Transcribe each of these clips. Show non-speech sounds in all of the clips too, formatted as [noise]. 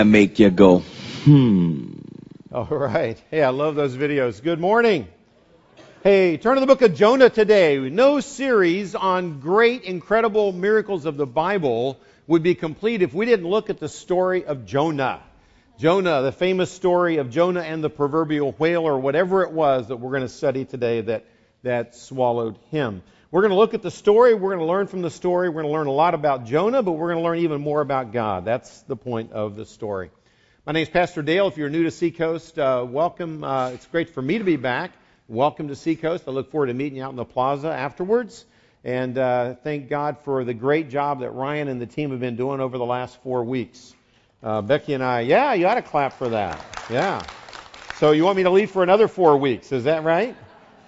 that make you go, hmm. All right. Hey, I love those videos. Good morning. Hey, turn to the book of Jonah today. No series on great, incredible miracles of the Bible would be complete if we didn't look at the story of Jonah. Jonah, the famous story of Jonah and the proverbial whale, or whatever it was that we're going to study today that, that swallowed him. We're going to look at the story. We're going to learn from the story. We're going to learn a lot about Jonah, but we're going to learn even more about God. That's the point of the story. My name is Pastor Dale. If you're new to Seacoast, uh, welcome. Uh, it's great for me to be back. Welcome to Seacoast. I look forward to meeting you out in the plaza afterwards. And uh, thank God for the great job that Ryan and the team have been doing over the last four weeks. Uh, Becky and I, yeah, you ought to clap for that. Yeah. So you want me to leave for another four weeks? Is that right?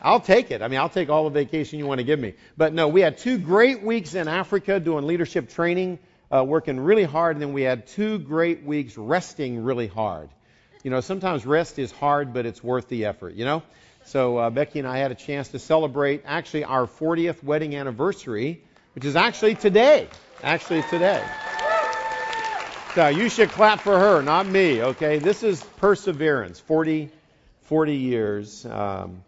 I'll take it. I mean, I'll take all the vacation you want to give me. But no, we had two great weeks in Africa doing leadership training, uh, working really hard, and then we had two great weeks resting really hard. You know, sometimes rest is hard, but it's worth the effort, you know? So uh, Becky and I had a chance to celebrate actually our 40th wedding anniversary, which is actually today. Actually today. So you should clap for her, not me, okay? This is perseverance, 40, 40 years. Um,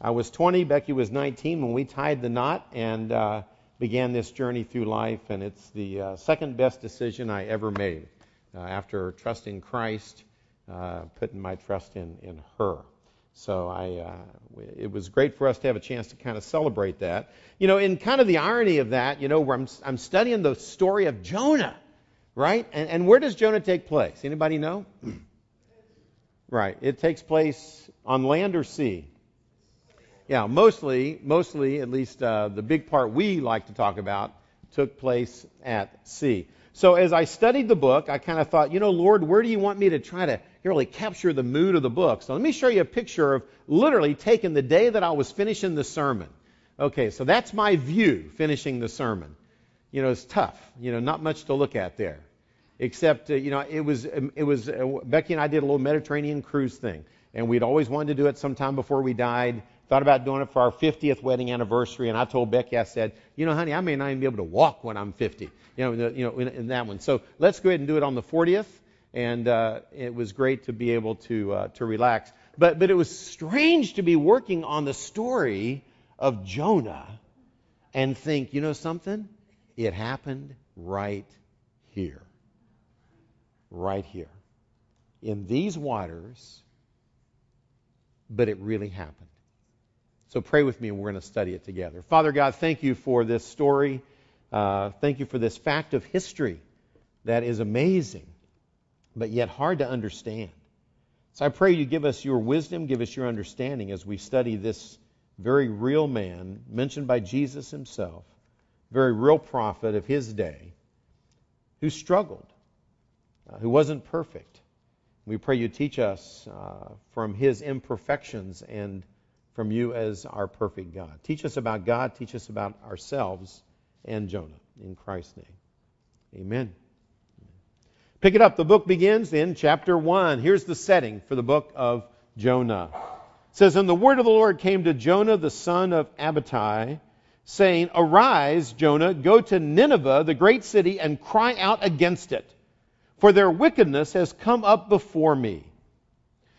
I was 20, Becky was 19 when we tied the knot and uh, began this journey through life, and it's the uh, second best decision I ever made uh, after trusting Christ, uh, putting my trust in, in her. So I, uh, it was great for us to have a chance to kind of celebrate that. You know, in kind of the irony of that, you know, where I'm, I'm studying the story of Jonah right? And, and where does Jonah take place? Anybody know? [clears throat] right. It takes place on land or sea. Yeah, mostly, mostly, at least uh, the big part we like to talk about, took place at sea. So as I studied the book, I kind of thought, you know, Lord, where do you want me to try to really capture the mood of the book? So let me show you a picture of literally taking the day that I was finishing the sermon. Okay, so that's my view finishing the sermon. You know, it's tough. You know, not much to look at there except uh, you know it was um, it was uh, Becky and I did a little Mediterranean cruise thing, and we'd always wanted to do it sometime before we died. Thought about doing it for our 50th wedding anniversary, and I told Becky, I said, you know, honey, I may not even be able to walk when I'm 50. You know, you know, in, in that one. So let's go ahead and do it on the 40th, and uh, it was great to be able to uh, to relax. But but it was strange to be working on the story of Jonah and think, you know something? It happened right here right here in these waters, but it really happened. So pray with me and we're going to study it together. Father God, thank you for this story. Uh, thank you for this fact of history that is amazing, but yet hard to understand. So I pray you give us your wisdom, give us your understanding as we study this very real man mentioned by Jesus himself, very real prophet of his day, who struggled uh, who wasn't perfect. We pray you teach us uh, from his imperfections and from you as our perfect God. Teach us about God, teach us about ourselves and Jonah. In Christ's name. Amen. Pick it up. The book begins in chapter 1. Here's the setting for the book of Jonah. It says, And the word of the Lord came to Jonah, the son of Amittai, saying, Arise, Jonah, go to Nineveh, the great city, and cry out against it for their wickedness has come up before me.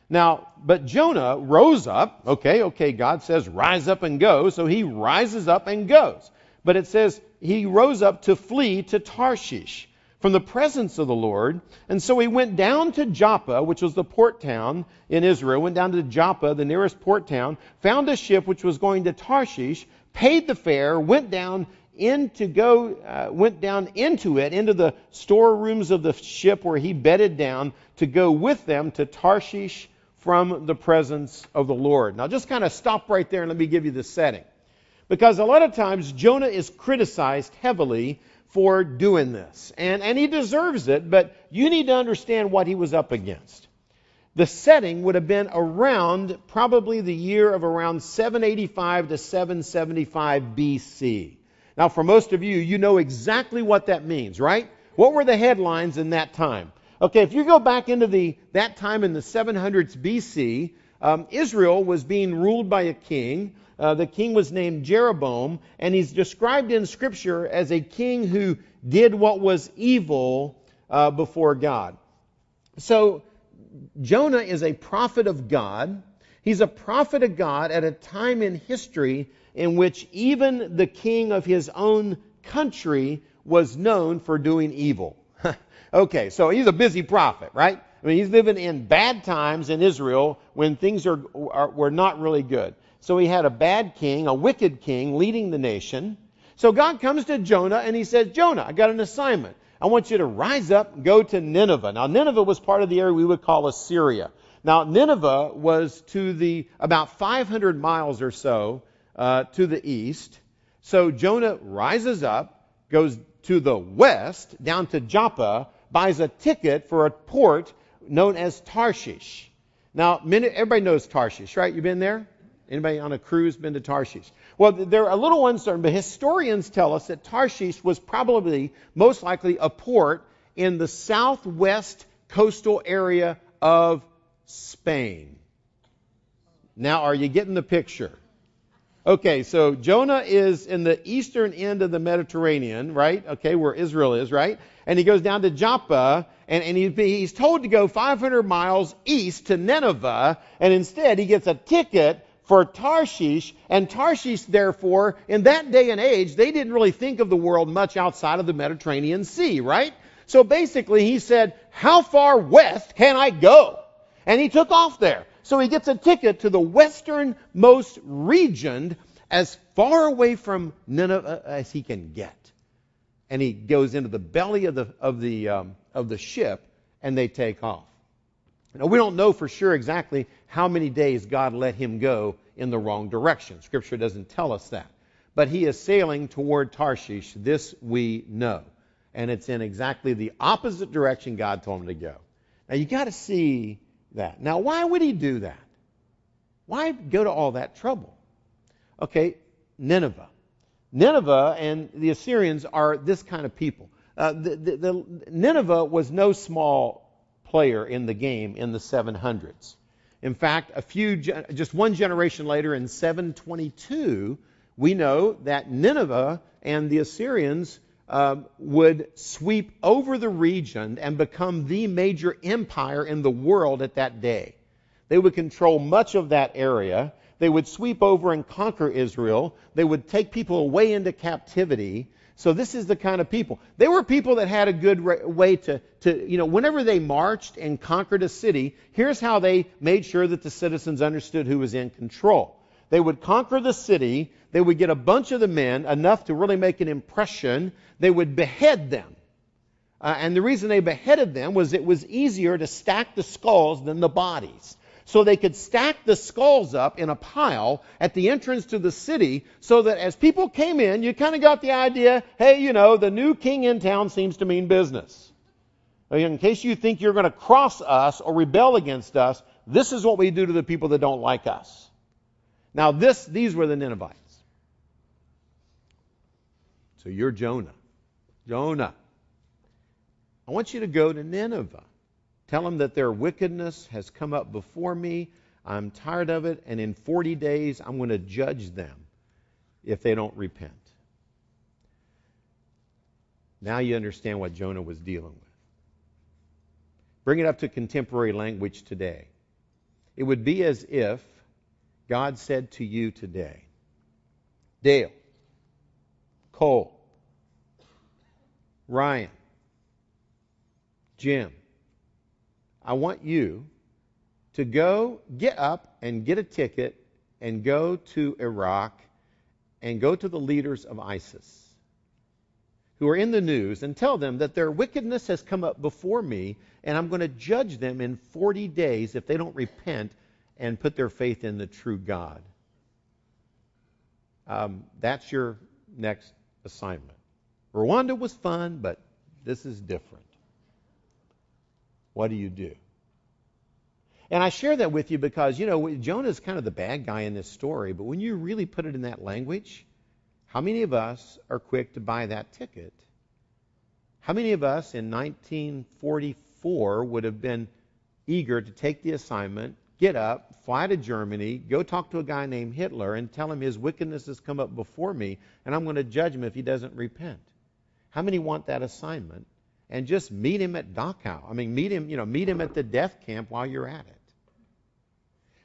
Now, but Jonah rose up. Okay, okay, God says, rise up and go. So he rises up and goes. But it says he rose up to flee to Tarshish from the presence of the Lord. And so he went down to Joppa, which was the port town in Israel, went down to Joppa, the nearest port town, found a ship which was going to Tarshish, paid the fare, went down in to go, uh, went down into it, into the storerooms of the ship where he bedded down to go with them to Tarshish from the presence of the Lord. Now, just kind of stop right there and let me give you the setting. Because a lot of times Jonah is criticized heavily for doing this. And, and he deserves it, but you need to understand what he was up against. The setting would have been around probably the year of around 785 to 775 BC. Now, for most of you, you know exactly what that means, right? What were the headlines in that time? Okay, if you go back into the that time in the 700s BC, um, Israel was being ruled by a king. Uh, the king was named Jeroboam, and he's described in Scripture as a king who did what was evil uh, before God. So Jonah is a prophet of God. He's a prophet of God at a time in history in which even the king of his own country was known for doing evil. Okay, so he's a busy prophet, right? I mean, he's living in bad times in Israel when things are, are were not really good. So he had a bad king, a wicked king, leading the nation. So God comes to Jonah and he says, Jonah, I got an assignment. I want you to rise up and go to Nineveh. Now, Nineveh was part of the area we would call Assyria. Now, Nineveh was to the about 500 miles or so uh, to the east. So Jonah rises up, goes to the west, down to Joppa, buys a ticket for a port known as Tarshish. Now, everybody knows Tarshish, right? You've been there? Anybody on a cruise been to Tarshish? Well, they're a little uncertain, but historians tell us that Tarshish was probably most likely a port in the southwest coastal area of Spain. Now, are you getting the picture? Okay, so Jonah is in the eastern end of the Mediterranean, right? Okay, where Israel is, right? And he goes down to Joppa, and, and he, he's told to go 500 miles east to Nineveh, and instead he gets a ticket for Tarshish, and Tarshish, therefore, in that day and age, they didn't really think of the world much outside of the Mediterranean Sea, right? So basically, he said, How far west can I go? And he took off there. So he gets a ticket to the westernmost region as far away from Nineveh as he can get. And he goes into the belly of the, of the, um, of the ship, and they take off. Now, we don't know for sure exactly how many days God let him go in the wrong direction. Scripture doesn't tell us that. But he is sailing toward Tarshish. This we know. And it's in exactly the opposite direction God told him to go. Now, you got to see that. Now, why would he do that? Why go to all that trouble? Okay, Nineveh. Nineveh and the Assyrians are this kind of people. Uh, the, the, the, Nineveh was no small player in the game in the 700s. In fact, a few, just one generation later in 722, we know that Nineveh and the Assyrians uh, would sweep over the region and become the major empire in the world at that day. They would control much of that area. They would sweep over and conquer Israel. They would take people away into captivity. So this is the kind of people. They were people that had a good way to, to, you know, whenever they marched and conquered a city, here's how they made sure that the citizens understood who was in control. They would conquer the city. They would get a bunch of the men, enough to really make an impression. They would behead them. Uh, and the reason they beheaded them was it was easier to stack the skulls than the bodies so they could stack the skulls up in a pile at the entrance to the city so that as people came in, you kind of got the idea, hey, you know, the new king in town seems to mean business. In case you think you're going to cross us or rebel against us, this is what we do to the people that don't like us. Now, this, these were the Ninevites. So you're Jonah. Jonah. I want you to go to Nineveh. Tell them that their wickedness has come up before me. I'm tired of it, and in 40 days I'm going to judge them if they don't repent. Now you understand what Jonah was dealing with. Bring it up to contemporary language today. It would be as if God said to you today, Dale, Cole, Ryan, Jim, I want you to go get up and get a ticket and go to Iraq and go to the leaders of ISIS who are in the news and tell them that their wickedness has come up before me and I'm going to judge them in 40 days if they don't repent and put their faith in the true God. Um, that's your next assignment. Rwanda was fun, but this is different. What do you do? And I share that with you because, you know, Jonah is kind of the bad guy in this story, but when you really put it in that language, how many of us are quick to buy that ticket? How many of us in 1944 would have been eager to take the assignment, get up, fly to Germany, go talk to a guy named Hitler, and tell him his wickedness has come up before me, and I'm going to judge him if he doesn't repent? How many want that assignment? and just meet him at Dachau. I mean, meet him, you know, meet him at the death camp while you're at it.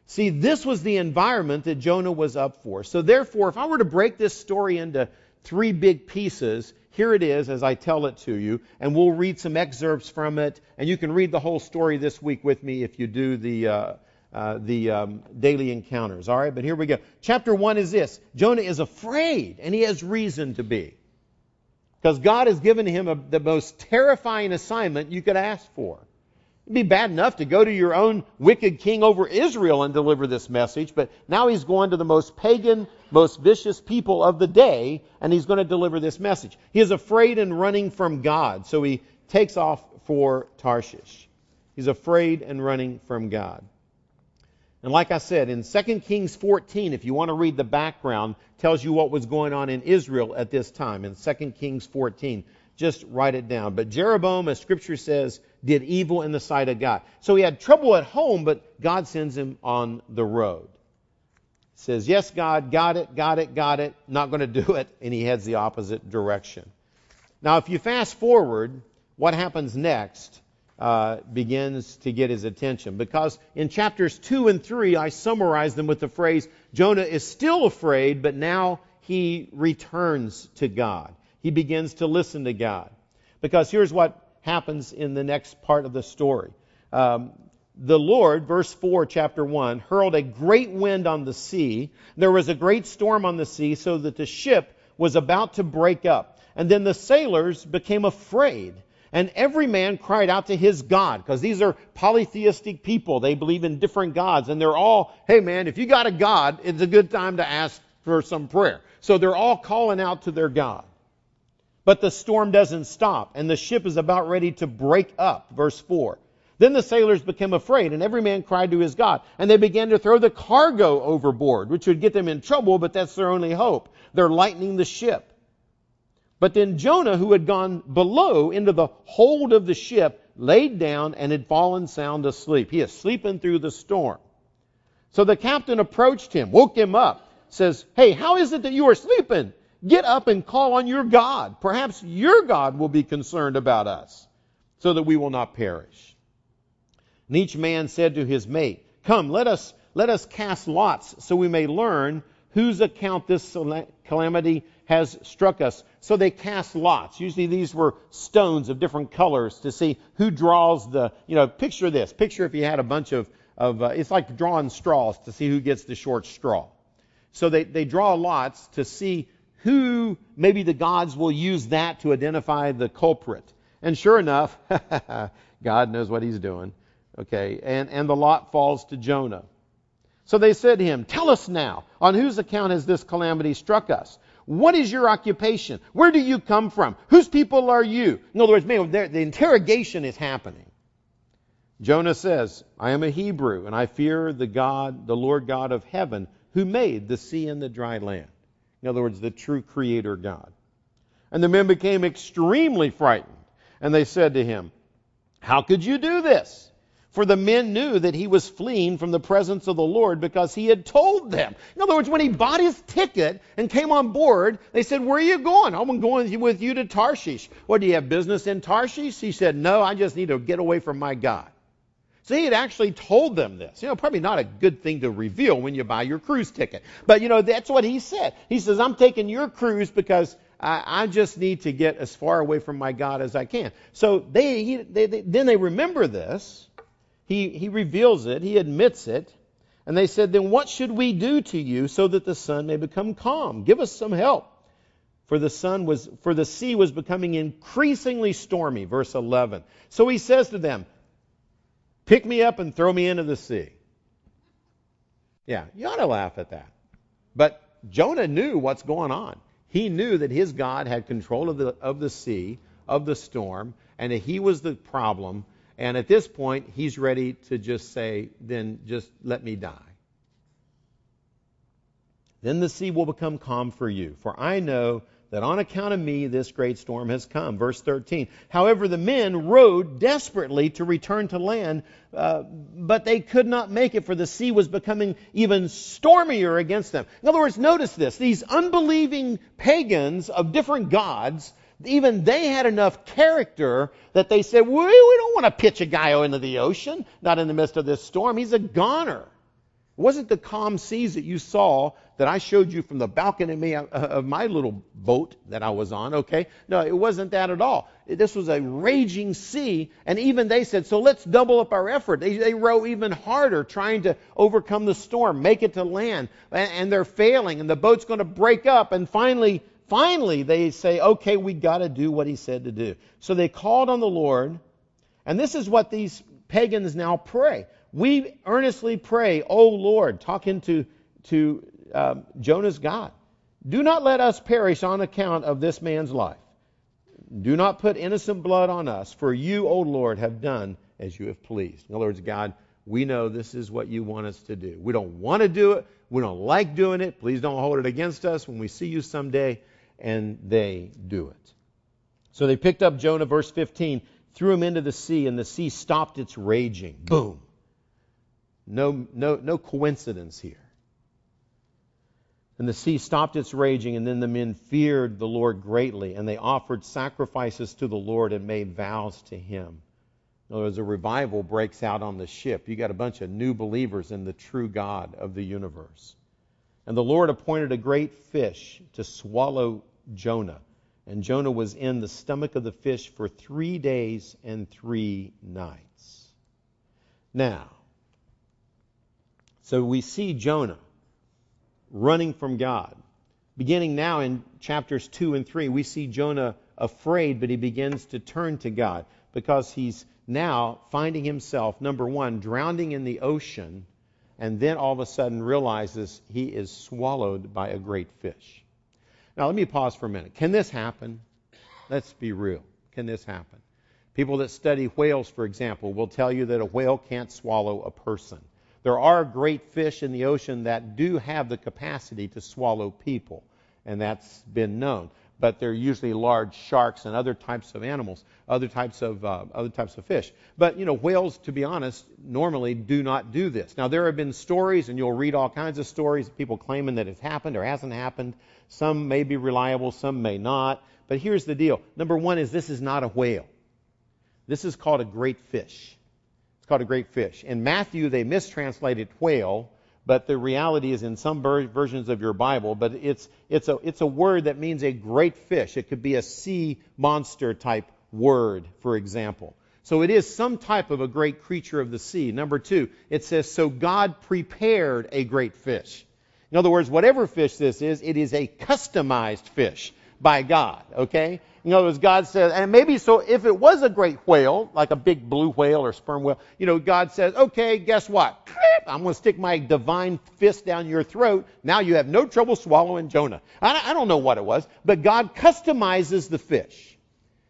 See, this was the environment that Jonah was up for. So therefore, if I were to break this story into three big pieces, here it is as I tell it to you, and we'll read some excerpts from it, and you can read the whole story this week with me if you do the uh, uh, the um, daily encounters. All right, but here we go. Chapter one is this: Jonah is afraid, and he has reason to be, because God has given him a, the most terrifying assignment you could ask for. It'd be bad enough to go to your own wicked king over Israel and deliver this message, but now he's going to the most pagan, most vicious people of the day, and he's going to deliver this message. He is afraid and running from God, so he takes off for Tarshish. He's afraid and running from God. And like I said, in 2 Kings 14, if you want to read the background, tells you what was going on in Israel at this time. In 2 Kings 14, just write it down. But Jeroboam, as Scripture says, did evil in the sight of God. So he had trouble at home, but God sends him on the road. Says, Yes, God, got it, got it, got it, not going to do it, and he heads the opposite direction. Now, if you fast forward, what happens next uh, begins to get his attention. Because in chapters 2 and 3, I summarize them with the phrase Jonah is still afraid, but now he returns to God. He begins to listen to God. Because here's what happens in the next part of the story. Um, the Lord, verse 4, chapter 1, hurled a great wind on the sea. There was a great storm on the sea, so that the ship was about to break up. And then the sailors became afraid. And every man cried out to his God, because these are polytheistic people. They believe in different gods. And they're all, hey man, if you got a God, it's a good time to ask for some prayer. So they're all calling out to their God. But the storm doesn't stop, and the ship is about ready to break up. Verse 4. Then the sailors became afraid, and every man cried to his God. And they began to throw the cargo overboard, which would get them in trouble, but that's their only hope. They're lightening the ship. But then Jonah, who had gone below into the hold of the ship, laid down and had fallen sound asleep. He is sleeping through the storm. So the captain approached him, woke him up, says, Hey, how is it that you are sleeping? Get up and call on your God. Perhaps your God will be concerned about us, so that we will not perish. And each man said to his mate, Come, let us, let us cast lots, so we may learn whose account this calamity has struck us. So they cast lots. Usually these were stones of different colors to see who draws the, you know, picture this. Picture if you had a bunch of, of uh, it's like drawing straws to see who gets the short straw. So they, they draw lots to see who maybe the gods will use that to identify the culprit. And sure enough, [laughs] God knows what he's doing. Okay, and, and the lot falls to Jonah. So they said to him, Tell us now, on whose account has this calamity struck us? What is your occupation? Where do you come from? Whose people are you? In other words, man, the interrogation is happening. Jonah says, I am a Hebrew, and I fear the God, the Lord God of heaven, who made the sea and the dry land. In other words, the true creator God. And the men became extremely frightened. And they said to him, How could you do this? For the men knew that he was fleeing from the presence of the Lord because he had told them. In other words, when he bought his ticket and came on board, they said, Where are you going? I'm going with you to Tarshish. What, do you have business in Tarshish? He said, No, I just need to get away from my God. So he had actually told them this. You know, probably not a good thing to reveal when you buy your cruise ticket. But, you know, that's what he said. He says, I'm taking your cruise because I, I just need to get as far away from my God as I can. So they, he, they, they, then they remember this. He, he reveals it. He admits it. And they said, then what should we do to you so that the sun may become calm? Give us some help. For the sun was, for the sea was becoming increasingly stormy. Verse 11. So he says to them, Pick me up and throw me into the sea. Yeah, you ought to laugh at that. But Jonah knew what's going on. He knew that his God had control of the, of the sea, of the storm, and that he was the problem. And at this point, he's ready to just say, then just let me die. Then the sea will become calm for you, for I know that on account of me this great storm has come. Verse 13. However, the men rowed desperately to return to land, uh, but they could not make it, for the sea was becoming even stormier against them. In other words, notice this. These unbelieving pagans of different gods, Even they had enough character that they said, we, we don't want to pitch a guy into the ocean, not in the midst of this storm. He's a goner. It wasn't the calm seas that you saw that I showed you from the balcony uh, uh, of my little boat that I was on, okay? No, it wasn't that at all. This was a raging sea, and even they said, so let's double up our effort. They, they row even harder trying to overcome the storm, make it to land, and, and they're failing, and the boat's going to break up, and finally, finally they say, okay, we got to do what he said to do. So they called on the Lord, and this is what these pagans now pray. We earnestly pray, O Lord, talking to, to um, Jonah's God, do not let us perish on account of this man's life. Do not put innocent blood on us, for you, O Lord, have done as you have pleased. In other words, God, we know this is what you want us to do. We don't want to do it. We don't like doing it. Please don't hold it against us when we see you someday. And they do it. So they picked up Jonah, verse 15, threw him into the sea, and the sea stopped its raging. Boom. No, no, no coincidence here. And the sea stopped its raging, and then the men feared the Lord greatly, and they offered sacrifices to the Lord and made vows to him. In other words, a revival breaks out on the ship. You got a bunch of new believers in the true God of the universe. And the Lord appointed a great fish to swallow Jonah. And Jonah was in the stomach of the fish for three days and three nights. Now, so we see Jonah running from God. Beginning now in chapters 2 and 3, we see Jonah afraid, but he begins to turn to God because he's now finding himself, number one, drowning in the ocean, and then all of a sudden realizes he is swallowed by a great fish. Now, let me pause for a minute. Can this happen? Let's be real. Can this happen? People that study whales, for example, will tell you that a whale can't swallow a person. There are great fish in the ocean that do have the capacity to swallow people, and that's been known. But they're usually large sharks and other types of animals, other types of uh, other types of fish. But you know, whales, to be honest, normally do not do this. Now there have been stories, and you'll read all kinds of stories people claiming that it's happened or hasn't happened. Some may be reliable, some may not. But here's the deal: number one is this is not a whale. This is called a great fish. It's called a great fish. In Matthew, they mistranslated whale, but the reality is in some versions of your Bible, but it's, it's, a, it's a word that means a great fish. It could be a sea monster type word, for example. So it is some type of a great creature of the sea. Number two, it says, So God prepared a great fish. In other words, whatever fish this is, it is a customized fish by God, okay? In other words, God says, and maybe so if it was a great whale, like a big blue whale or sperm whale, you know, God says, okay, guess what? I'm going to stick my divine fist down your throat. Now you have no trouble swallowing Jonah. I don't know what it was, but God customizes the fish.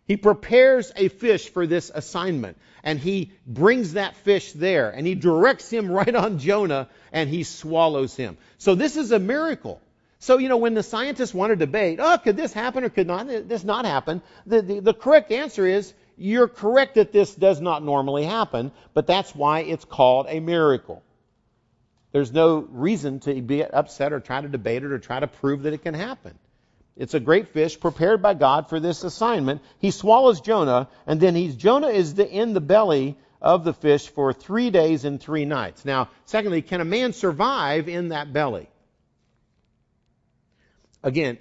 He prepares a fish for this assignment, and he brings that fish there, and he directs him [laughs] right on Jonah, and he swallows him. So this is a miracle. So, you know, when the scientists want to debate, oh, could this happen or could not this not happen? The, the, the correct answer is you're correct that this does not normally happen, but that's why it's called a miracle. There's no reason to be upset or try to debate it or try to prove that it can happen. It's a great fish prepared by God for this assignment. He swallows Jonah, and then he's Jonah is the, in the belly of the fish for three days and three nights. Now, secondly, can a man survive in that belly? Again,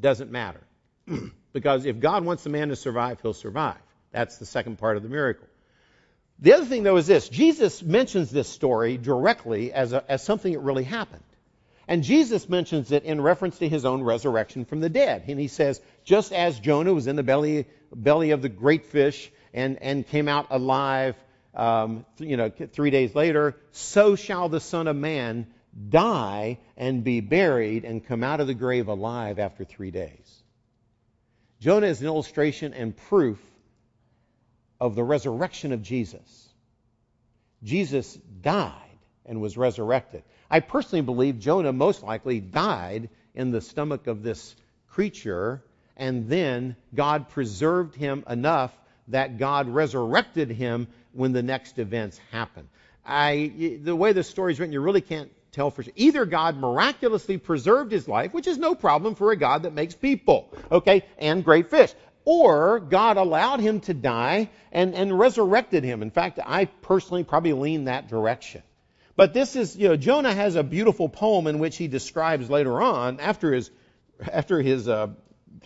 doesn't matter. because if God wants the man to survive, he'll survive. That's the second part of the miracle. The other thing, though, is this Jesus mentions this story directly as, a, as something that really happened. And Jesus mentions it in reference to his own resurrection from the dead. And he says, just as Jonah was in the belly, belly of the great fish and, and came out alive, um, you know, three days later, so shall the Son of Man die and be buried and come out of the grave alive after three days. Jonah is an illustration and proof of the resurrection of Jesus. Jesus died and was resurrected. I personally believe Jonah most likely died in the stomach of this creature, and then God preserved him enough that God resurrected him when the next events happened. I, the way the story is written, you really can't tell for sure. Either God miraculously preserved his life, which is no problem for a God that makes people, okay, and great fish. or God allowed him to die and, and resurrected him. In fact, I personally probably lean that direction. But this is, you know, Jonah has a beautiful poem in which he describes later on, after his, after his uh,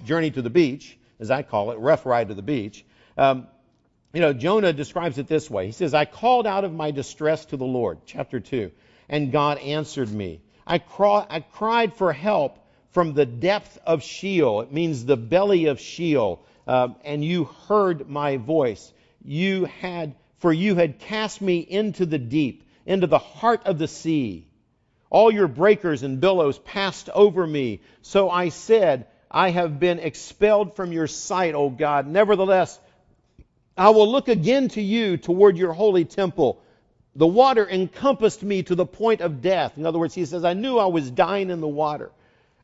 journey to the beach, as I call it, rough ride to the beach. Um, you know, Jonah describes it this way. He says, I called out of my distress to the Lord, chapter 2, and God answered me. I, I cried for help from the depth of Sheol. It means the belly of Sheol. Uh, and you heard my voice. You had, for you had cast me into the deep, into the heart of the sea. All your breakers and billows passed over me. So I said, I have been expelled from your sight, O God. Nevertheless, I will look again to you toward your holy temple. The water encompassed me to the point of death. In other words, he says, I knew I was dying in the water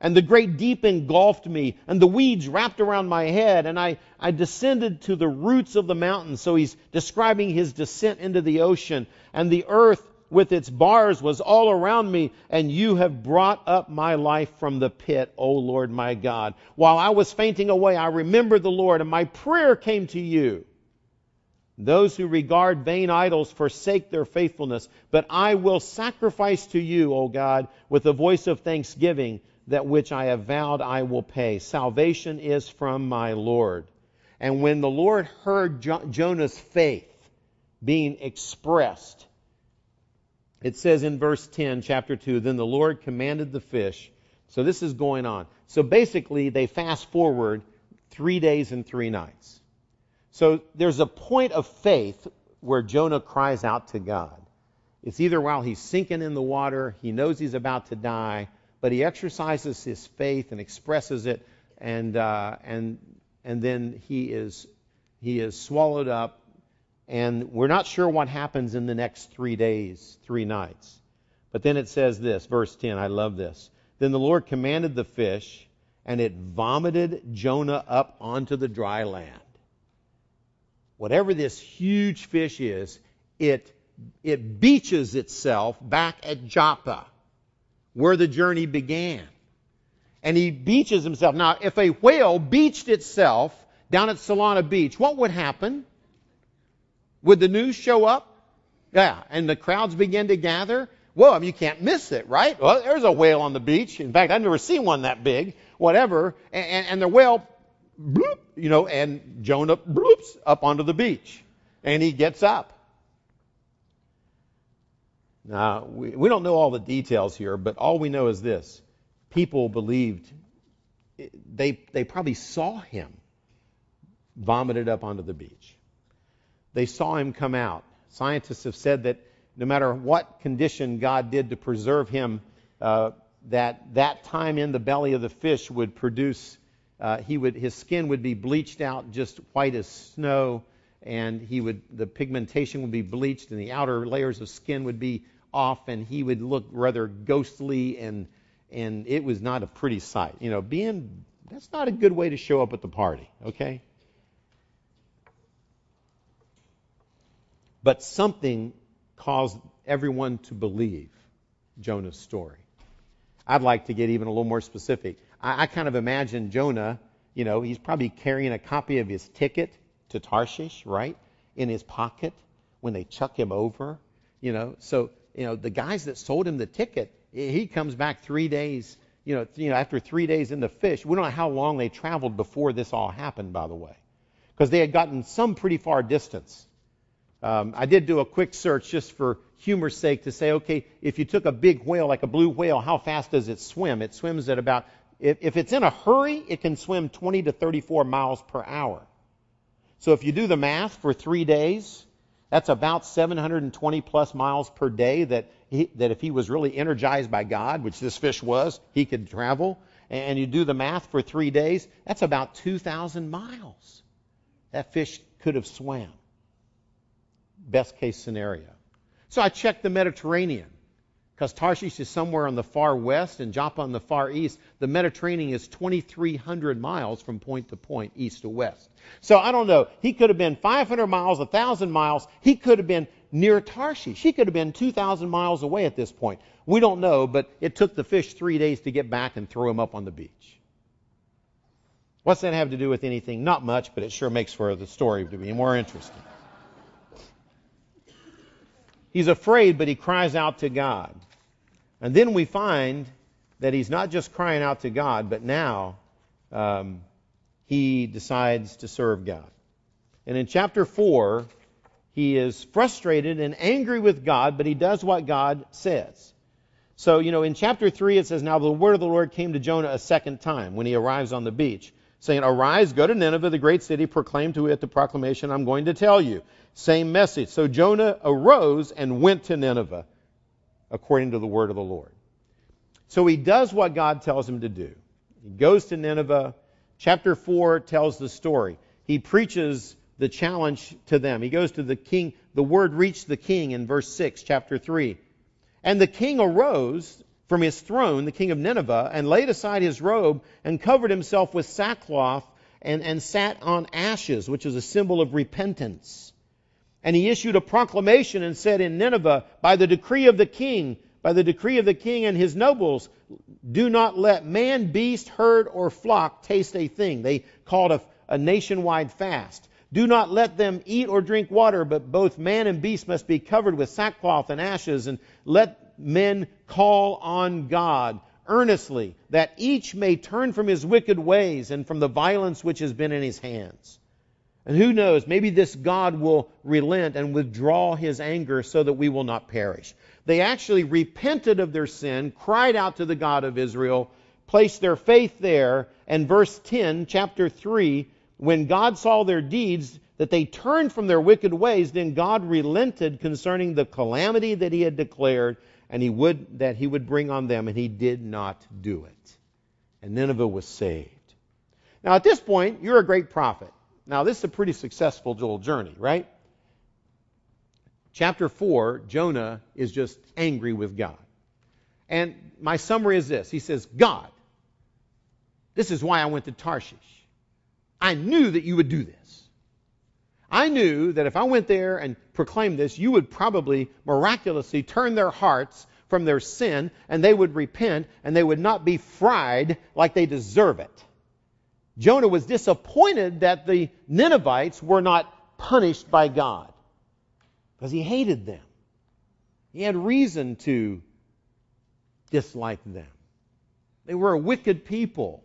and the great deep engulfed me, and the weeds wrapped around my head, and I, I descended to the roots of the mountain. So he's describing his descent into the ocean, and the earth with its bars was all around me, and you have brought up my life from the pit, O Lord my God. While I was fainting away, I remembered the Lord, and my prayer came to you. Those who regard vain idols forsake their faithfulness, but I will sacrifice to you, O God, with a voice of thanksgiving that which I have vowed I will pay. Salvation is from my Lord. And when the Lord heard jo- Jonah's faith being expressed, it says in verse 10, chapter 2, then the Lord commanded the fish. So this is going on. So basically, they fast forward three days and three nights. So there's a point of faith where Jonah cries out to God. It's either while he's sinking in the water, he knows he's about to die, but he exercises his faith and expresses it, and uh, and and then he is he is swallowed up, and we're not sure what happens in the next three days, three nights. But then it says this, verse 10, I love this. Then the Lord commanded the fish, and it vomited Jonah up onto the dry land. Whatever this huge fish is, it, it beaches itself back at Joppa where the journey began. And he beaches himself. Now, if a whale beached itself down at Solana Beach, what would happen? Would the news show up? Yeah, and the crowds begin to gather? Well, I mean, you can't miss it, right? Well, there's a whale on the beach. In fact, I've never seen one that big, whatever. And, and, and the whale, bloop, you know, and Jonah bloops up onto the beach. And he gets up. Now, we, we don't know all the details here, but all we know is this. People believed, they, they probably saw him vomited up onto the beach. They saw him come out. Scientists have said that no matter what condition God did to preserve him, uh, that that time in the belly of the fish would produce, uh, he would, his skin would be bleached out just white as snow, and he would, the pigmentation would be bleached, and the outer layers of skin would be off and he would look rather ghostly and and it was not a pretty sight. You know, being that's not a good way to show up at the party, okay? But something caused everyone to believe Jonah's story. I'd like to get even a little more specific. I, I kind of imagine Jonah, you know, he's probably carrying a copy of his ticket to Tarshish, right, in his pocket when they chuck him over, you know. So you know, the guys that sold him the ticket, he comes back three days, you know, you know, after three days in the fish. We don't know how long they traveled before this all happened, by the way, because they had gotten some pretty far distance. Um, I did do a quick search just for humor's sake to say, okay, if you took a big whale like a blue whale, how fast does it swim? It swims at about, if, if it's in a hurry, it can swim 20 to 34 miles per hour. So if you do the math for three days, that's about 720 plus miles per day that, he, that if he was really energized by God, which this fish was, he could travel. And you do the math for three days, that's about 2,000 miles that fish could have swam. Best case scenario. So I checked the Mediterranean because Tarshish is somewhere on the far west and Joppa on the far east. The Mediterranean is 2,300 miles from point to point, east to west. So I don't know. He could have been 500 miles, 1,000 miles. He could have been near Tarshish. He could have been 2,000 miles away at this point. We don't know, but it took the fish three days to get back and throw him up on the beach. What's that have to do with anything? Not much, but it sure makes for the story to be more interesting. He's afraid, but he cries out to God. And then we find that he's not just crying out to God, but now um, he decides to serve God. And in chapter 4, he is frustrated and angry with God, but he does what God says. So, you know, in chapter 3, it says, Now the word of the Lord came to Jonah a second time when he arrives on the beach, saying, Arise, go to Nineveh, the great city, proclaim to it the proclamation I'm going to tell you. Same message. So Jonah arose and went to Nineveh, according to the word of the Lord. So he does what God tells him to do. He goes to Nineveh. Chapter 4 tells the story. He preaches the challenge to them. He goes to the king. The word reached the king in verse 6, chapter 3. And the king arose from his throne, the king of Nineveh, and laid aside his robe and covered himself with sackcloth and, and sat on ashes, which is a symbol of repentance. And he issued a proclamation and said in Nineveh, by the decree of the king, by the decree of the king and his nobles, do not let man, beast, herd, or flock taste a thing. They called a, a nationwide fast. Do not let them eat or drink water, but both man and beast must be covered with sackcloth and ashes, and let men call on God earnestly, that each may turn from his wicked ways and from the violence which has been in his hands. And who knows, maybe this God will relent and withdraw his anger so that we will not perish. They actually repented of their sin, cried out to the God of Israel, placed their faith there, and verse 10, chapter 3, when God saw their deeds, that they turned from their wicked ways, then God relented concerning the calamity that he had declared, and he would that he would bring on them, and he did not do it. And Nineveh was saved. Now at this point, you're a great prophet. Now this is a pretty successful little journey, right? Chapter 4, Jonah is just angry with God. And my summary is this. He says, God, this is why I went to Tarshish. I knew that you would do this. I knew that if I went there and proclaimed this, you would probably miraculously turn their hearts from their sin and they would repent and they would not be fried like they deserve it. Jonah was disappointed that the Ninevites were not punished by God because he hated them. He had reason to dislike them. They were a wicked people.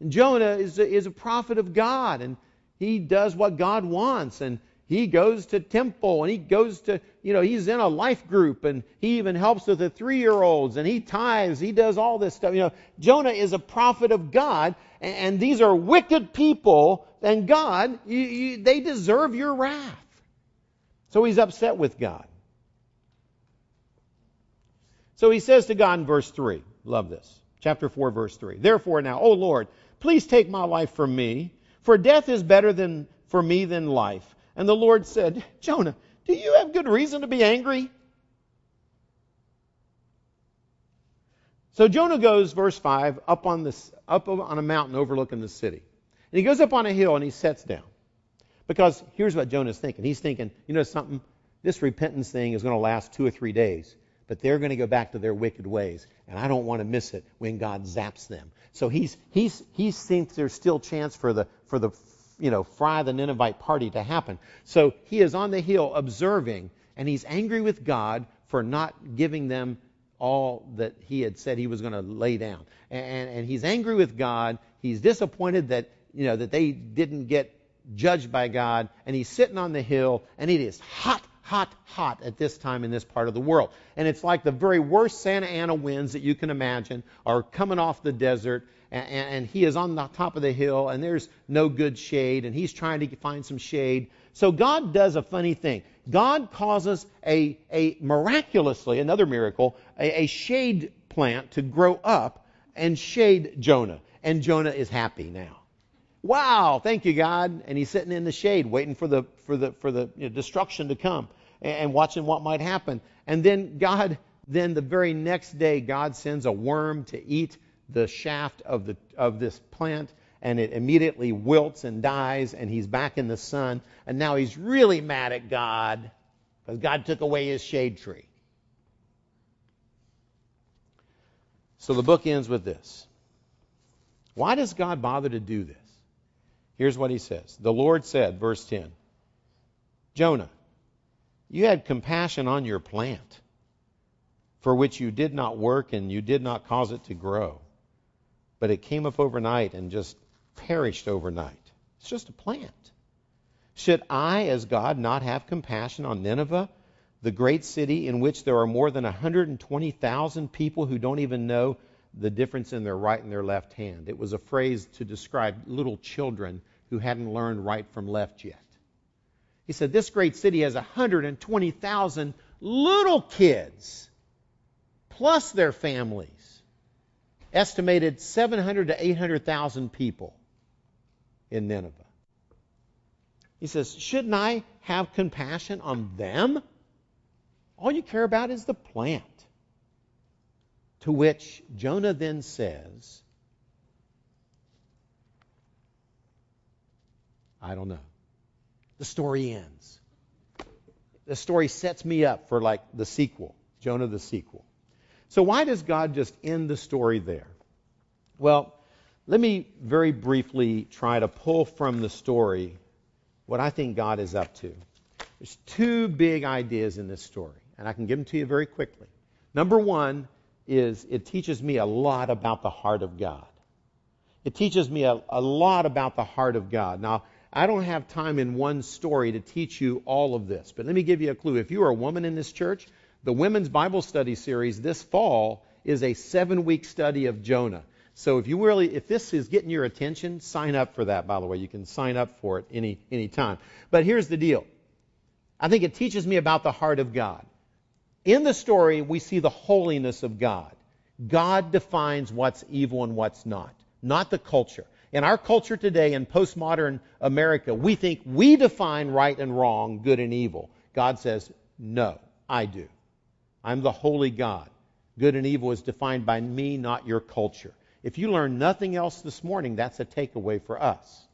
And Jonah is a, is a prophet of God, and he does what God wants, and he goes to temple, and he goes to, you know, he's in a life group, and he even helps with the three-year-olds, and he tithes, he does all this stuff. You know, Jonah is a prophet of God, and, and these are wicked people, and God, you, you, they deserve your wrath. So he's upset with God. So he says to God in verse 3, love this, chapter 4, verse 3, Therefore now, O Lord, Please take my life from me, for death is better than for me than life. And the Lord said, Jonah, do you have good reason to be angry? So Jonah goes, verse 5, up on, this, up on a mountain overlooking the city. And he goes up on a hill and he sits down. Because here's what Jonah's thinking. He's thinking, you know something? This repentance thing is going to last two or three days but they're going to go back to their wicked ways. And I don't want to miss it when God zaps them. So he's, he's, he thinks there's still chance for the, for the, you know, fry the Ninevite party to happen. So he is on the hill observing, and he's angry with God for not giving them all that he had said he was going to lay down. And, and he's angry with God. He's disappointed that, you know, that they didn't get judged by God. And he's sitting on the hill, and it is hot hot, hot at this time in this part of the world. And it's like the very worst Santa Ana winds that you can imagine are coming off the desert, and, and, he is on the top of the hill, and there's no good shade, and he's trying to find some shade. So God does a funny thing. God causes a, a miraculously, another miracle, a, a shade plant to grow up and shade Jonah. And Jonah is happy now. Wow, thank you, God. And he's sitting in the shade waiting for the, for the, for the you know, destruction to come and, and watching what might happen. And then God, then the very next day, God sends a worm to eat the shaft of, the, of this plant and it immediately wilts and dies, and he's back in the sun. And now he's really mad at God because God took away his shade tree. So the book ends with this Why does God bother to do this? Here's what he says The Lord said, verse 10 Jonah, you had compassion on your plant, for which you did not work and you did not cause it to grow. But it came up overnight and just perished overnight. It's just a plant. Should I, as God, not have compassion on Nineveh, the great city in which there are more than 120,000 people who don't even know the difference in their right and their left hand? It was a phrase to describe little children who hadn't learned right from left yet. He said, This great city has 120,000 little kids, plus their families. Estimated 700 to 800,000 people in Nineveh. He says, Shouldn't I have compassion on them? All you care about is the plant. To which Jonah then says, I don't know. The story ends. The story sets me up for like the sequel, Jonah the sequel. So why does God just end the story there? Well, let me very briefly try to pull from the story what I think God is up to. There's two big ideas in this story, and I can give them to you very quickly. Number one is it teaches me a lot about the heart of God. It teaches me a, a lot about the heart of God. Now, I don't have time in one story to teach you all of this, but let me give you a clue. If you are a woman in this church, the Women's Bible Study series this fall is a seven week study of Jonah. So if you really, if this is getting your attention, sign up for that. By the way, you can sign up for it any any time. But here's the deal. I think it teaches me about the heart of God. In the story, we see the holiness of God. God defines what's evil and what's not, not the culture. In our culture today, in postmodern America, we think we define right and wrong, good and evil. God says, no, I do. I'm the holy God. Good and evil is defined by me, not your culture. If you learn nothing else this morning, that's a takeaway for us.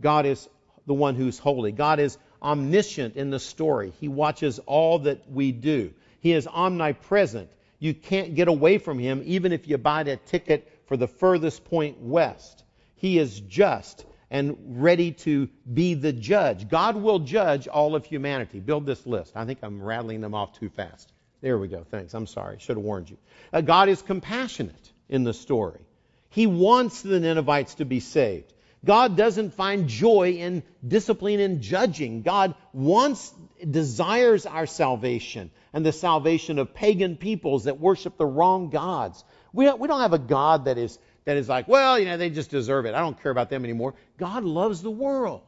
God is the one who's holy. God is omniscient in the story. He watches all that we do. He is omnipresent. You can't get away from him even if you buy a ticket for the furthest point west. He is just and ready to be the judge. God will judge all of humanity. Build this list. I think I'm rattling them off too fast. There we go. Thanks. I'm sorry. Should have warned you. Uh, God is compassionate in the story. He wants the Ninevites to be saved. God doesn't find joy in discipline and judging. God wants, desires our salvation and the salvation of pagan peoples that worship the wrong gods. We don't, we don't have a God that is, that is like, well, you know, they just deserve it. I don't care about them anymore. God loves the world.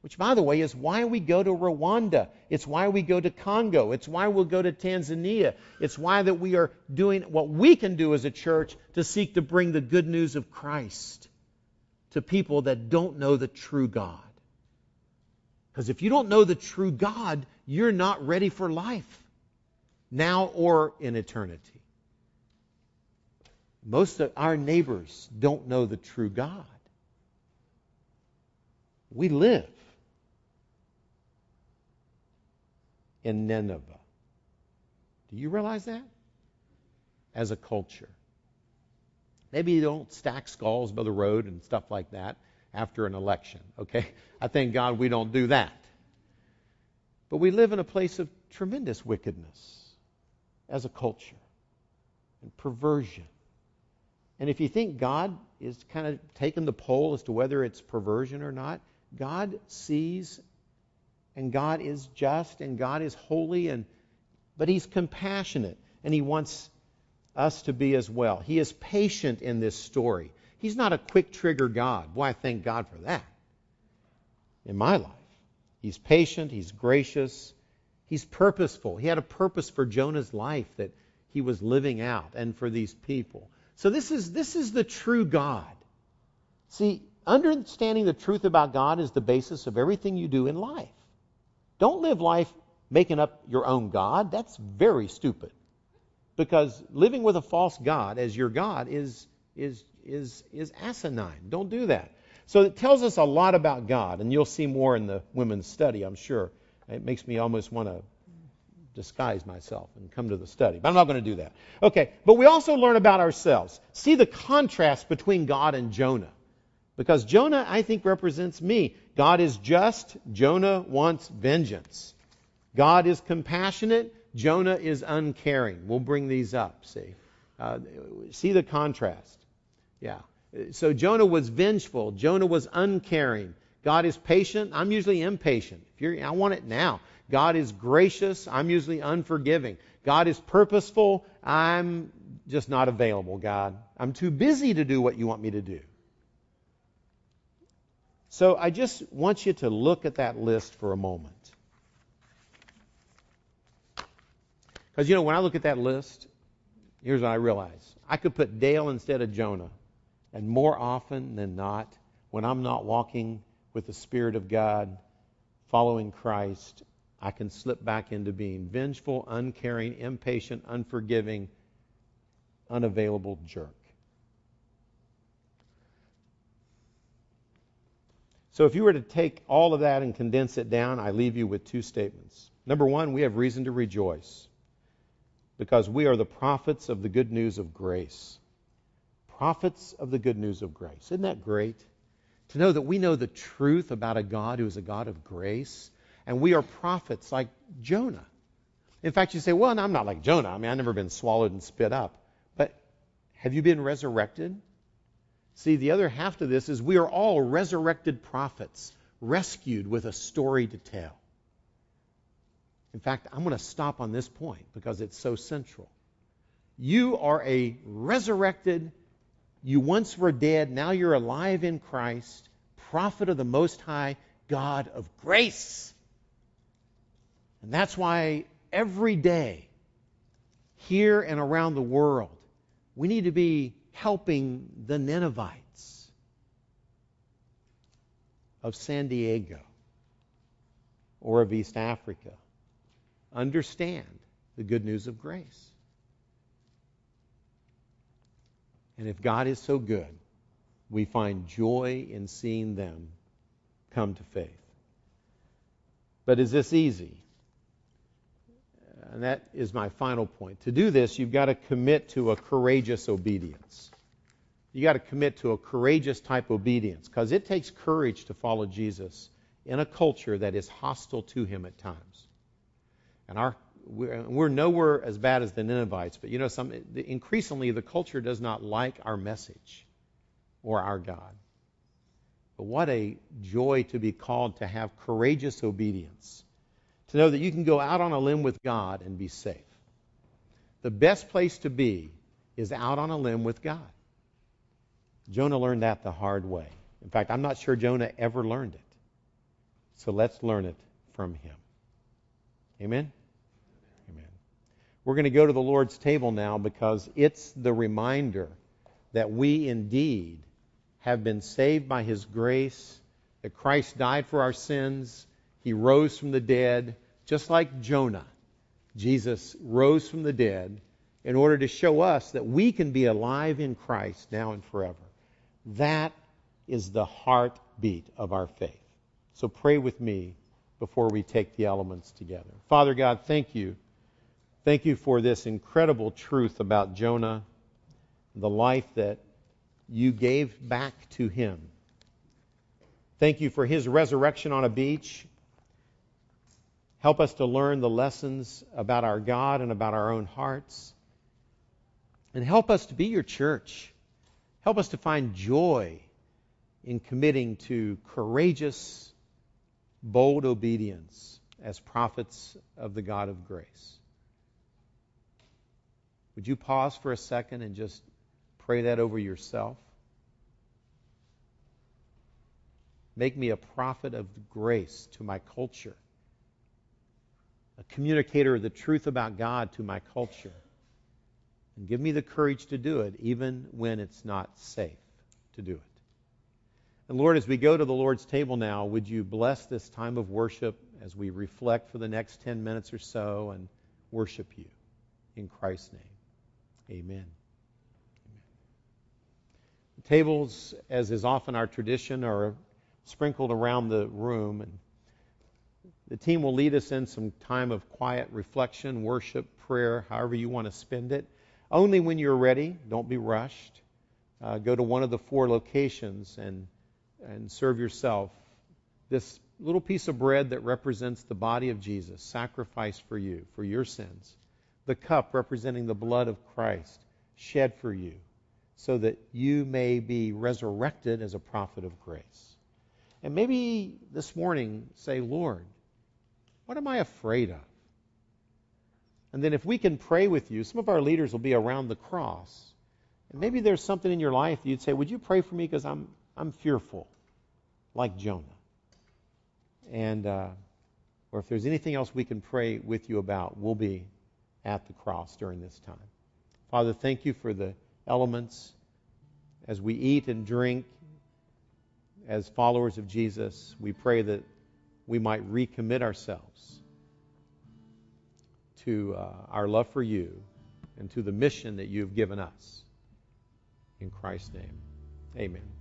Which, by the way, is why we go to Rwanda. It's why we go to Congo. It's why we'll go to Tanzania. It's why that we are doing what we can do as a church to seek to bring the good news of Christ to people that don't know the true God. Because if you don't know the true God, you're not ready for life, now or in eternity. Most of our neighbors don't know the true God. We live in Nineveh. Do you realize that? As a culture. Maybe you don't stack skulls by the road and stuff like that after an election, okay? I thank God we don't do that. But we live in a place of tremendous wickedness as a culture and perversion. And if you think God is kind of taking the poll as to whether it's perversion or not, God sees and God is just and God is holy and but he's compassionate and he wants us to be as well. He is patient in this story. He's not a quick trigger God. Boy, I thank God for that. In my life, he's patient, he's gracious, he's purposeful. He had a purpose for Jonah's life that he was living out and for these people. So this is this is the true God. See, understanding the truth about God is the basis of everything you do in life. Don't live life making up your own God. That's very stupid. Because living with a false God as your God is, is, is, is asinine. Don't do that. So it tells us a lot about God, and you'll see more in the women's study, I'm sure. It makes me almost want to disguise myself and come to the study. But I'm not going to do that. Okay, but we also learn about ourselves. See the contrast between God and Jonah. Because Jonah, I think, represents me. God is just, Jonah wants vengeance. God is compassionate, Jonah is uncaring. We'll bring these up, see. Uh, see the contrast. Yeah. So Jonah was vengeful, Jonah was uncaring. God is patient, I'm usually impatient. If you're, I want it now. God is gracious, I'm usually unforgiving. God is purposeful, I'm just not available, God. I'm too busy to do what you want me to do. So I just want you to look at that list for a moment. Because, you know, when I look at that list, here's what I realize I could put Dale instead of Jonah. And more often than not, when I'm not walking with the Spirit of God, following Christ, I can slip back into being vengeful, uncaring, impatient, unforgiving, unavailable jerk. So if you were to take all of that and condense it down, I leave you with two statements. Number one, we have reason to rejoice because we are the prophets of the good news of grace. Prophets of the good news of grace. Isn't that great? To know that we know the truth about a God who is a God of grace, and we are prophets like Jonah. In fact, you say, well, I'm not like Jonah. I mean, I've never been swallowed and spit up. But have you been resurrected? See, the other half to this is we are all resurrected prophets, rescued with a story to tell. In fact, I'm going to stop on this point because it's so central. You are a resurrected, you once were dead, now you're alive in Christ, prophet of the Most High, God of grace. And that's why every day, here and around the world, we need to be helping the Ninevites of San Diego or of East Africa understand the good news of grace. And if God is so good, we find joy in seeing them come to faith. But is this easy? And that is my final point. To do this, you've got to commit to a courageous obedience. You've got to commit to a courageous type obedience because it takes courage to follow Jesus in a culture that is hostile to him at times. And our we're, we're nowhere as bad as the Ninevites, but you know, some increasingly the culture does not like our message or our God. But what a joy to be called to have courageous obedience to know that you can go out on a limb with God and be safe. The best place to be is out on a limb with God. Jonah learned that the hard way. In fact, I'm not sure Jonah ever learned it. So let's learn it from him. Amen? Amen. We're going to go to the Lord's table now because it's the reminder that we indeed have been saved by his grace, that Christ died for our sins, he rose from the dead, just like Jonah. Jesus rose from the dead in order to show us that we can be alive in Christ now and forever. That is the heartbeat of our faith. So pray with me before we take the elements together. Father God, thank you. Thank you for this incredible truth about Jonah, the life that you gave back to him. Thank you for his resurrection on a beach Help us to learn the lessons about our God and about our own hearts. And help us to be your church. Help us to find joy in committing to courageous, bold obedience as prophets of the God of grace. Would you pause for a second and just pray that over yourself? Make me a prophet of grace to my culture a communicator of the truth about God to my culture. And give me the courage to do it, even when it's not safe to do it. And Lord, as we go to the Lord's table now, would you bless this time of worship as we reflect for the next 10 minutes or so and worship you? In Christ's name, amen. The tables, as is often our tradition, are sprinkled around the room. And The team will lead us in some time of quiet reflection, worship, prayer, however you want to spend it. Only when you're ready, don't be rushed. Uh, go to one of the four locations and, and serve yourself this little piece of bread that represents the body of Jesus, sacrificed for you, for your sins. The cup representing the blood of Christ, shed for you, so that you may be resurrected as a prophet of grace. And maybe this morning say, Lord, what am I afraid of? And then if we can pray with you, some of our leaders will be around the cross. And maybe there's something in your life you'd say, Would you pray for me because I'm, I'm fearful, like Jonah? And, uh, or if there's anything else we can pray with you about, we'll be at the cross during this time. Father, thank you for the elements as we eat and drink as followers of Jesus. We pray that we might recommit ourselves to uh, our love for you and to the mission that you have given us. In Christ's name, amen.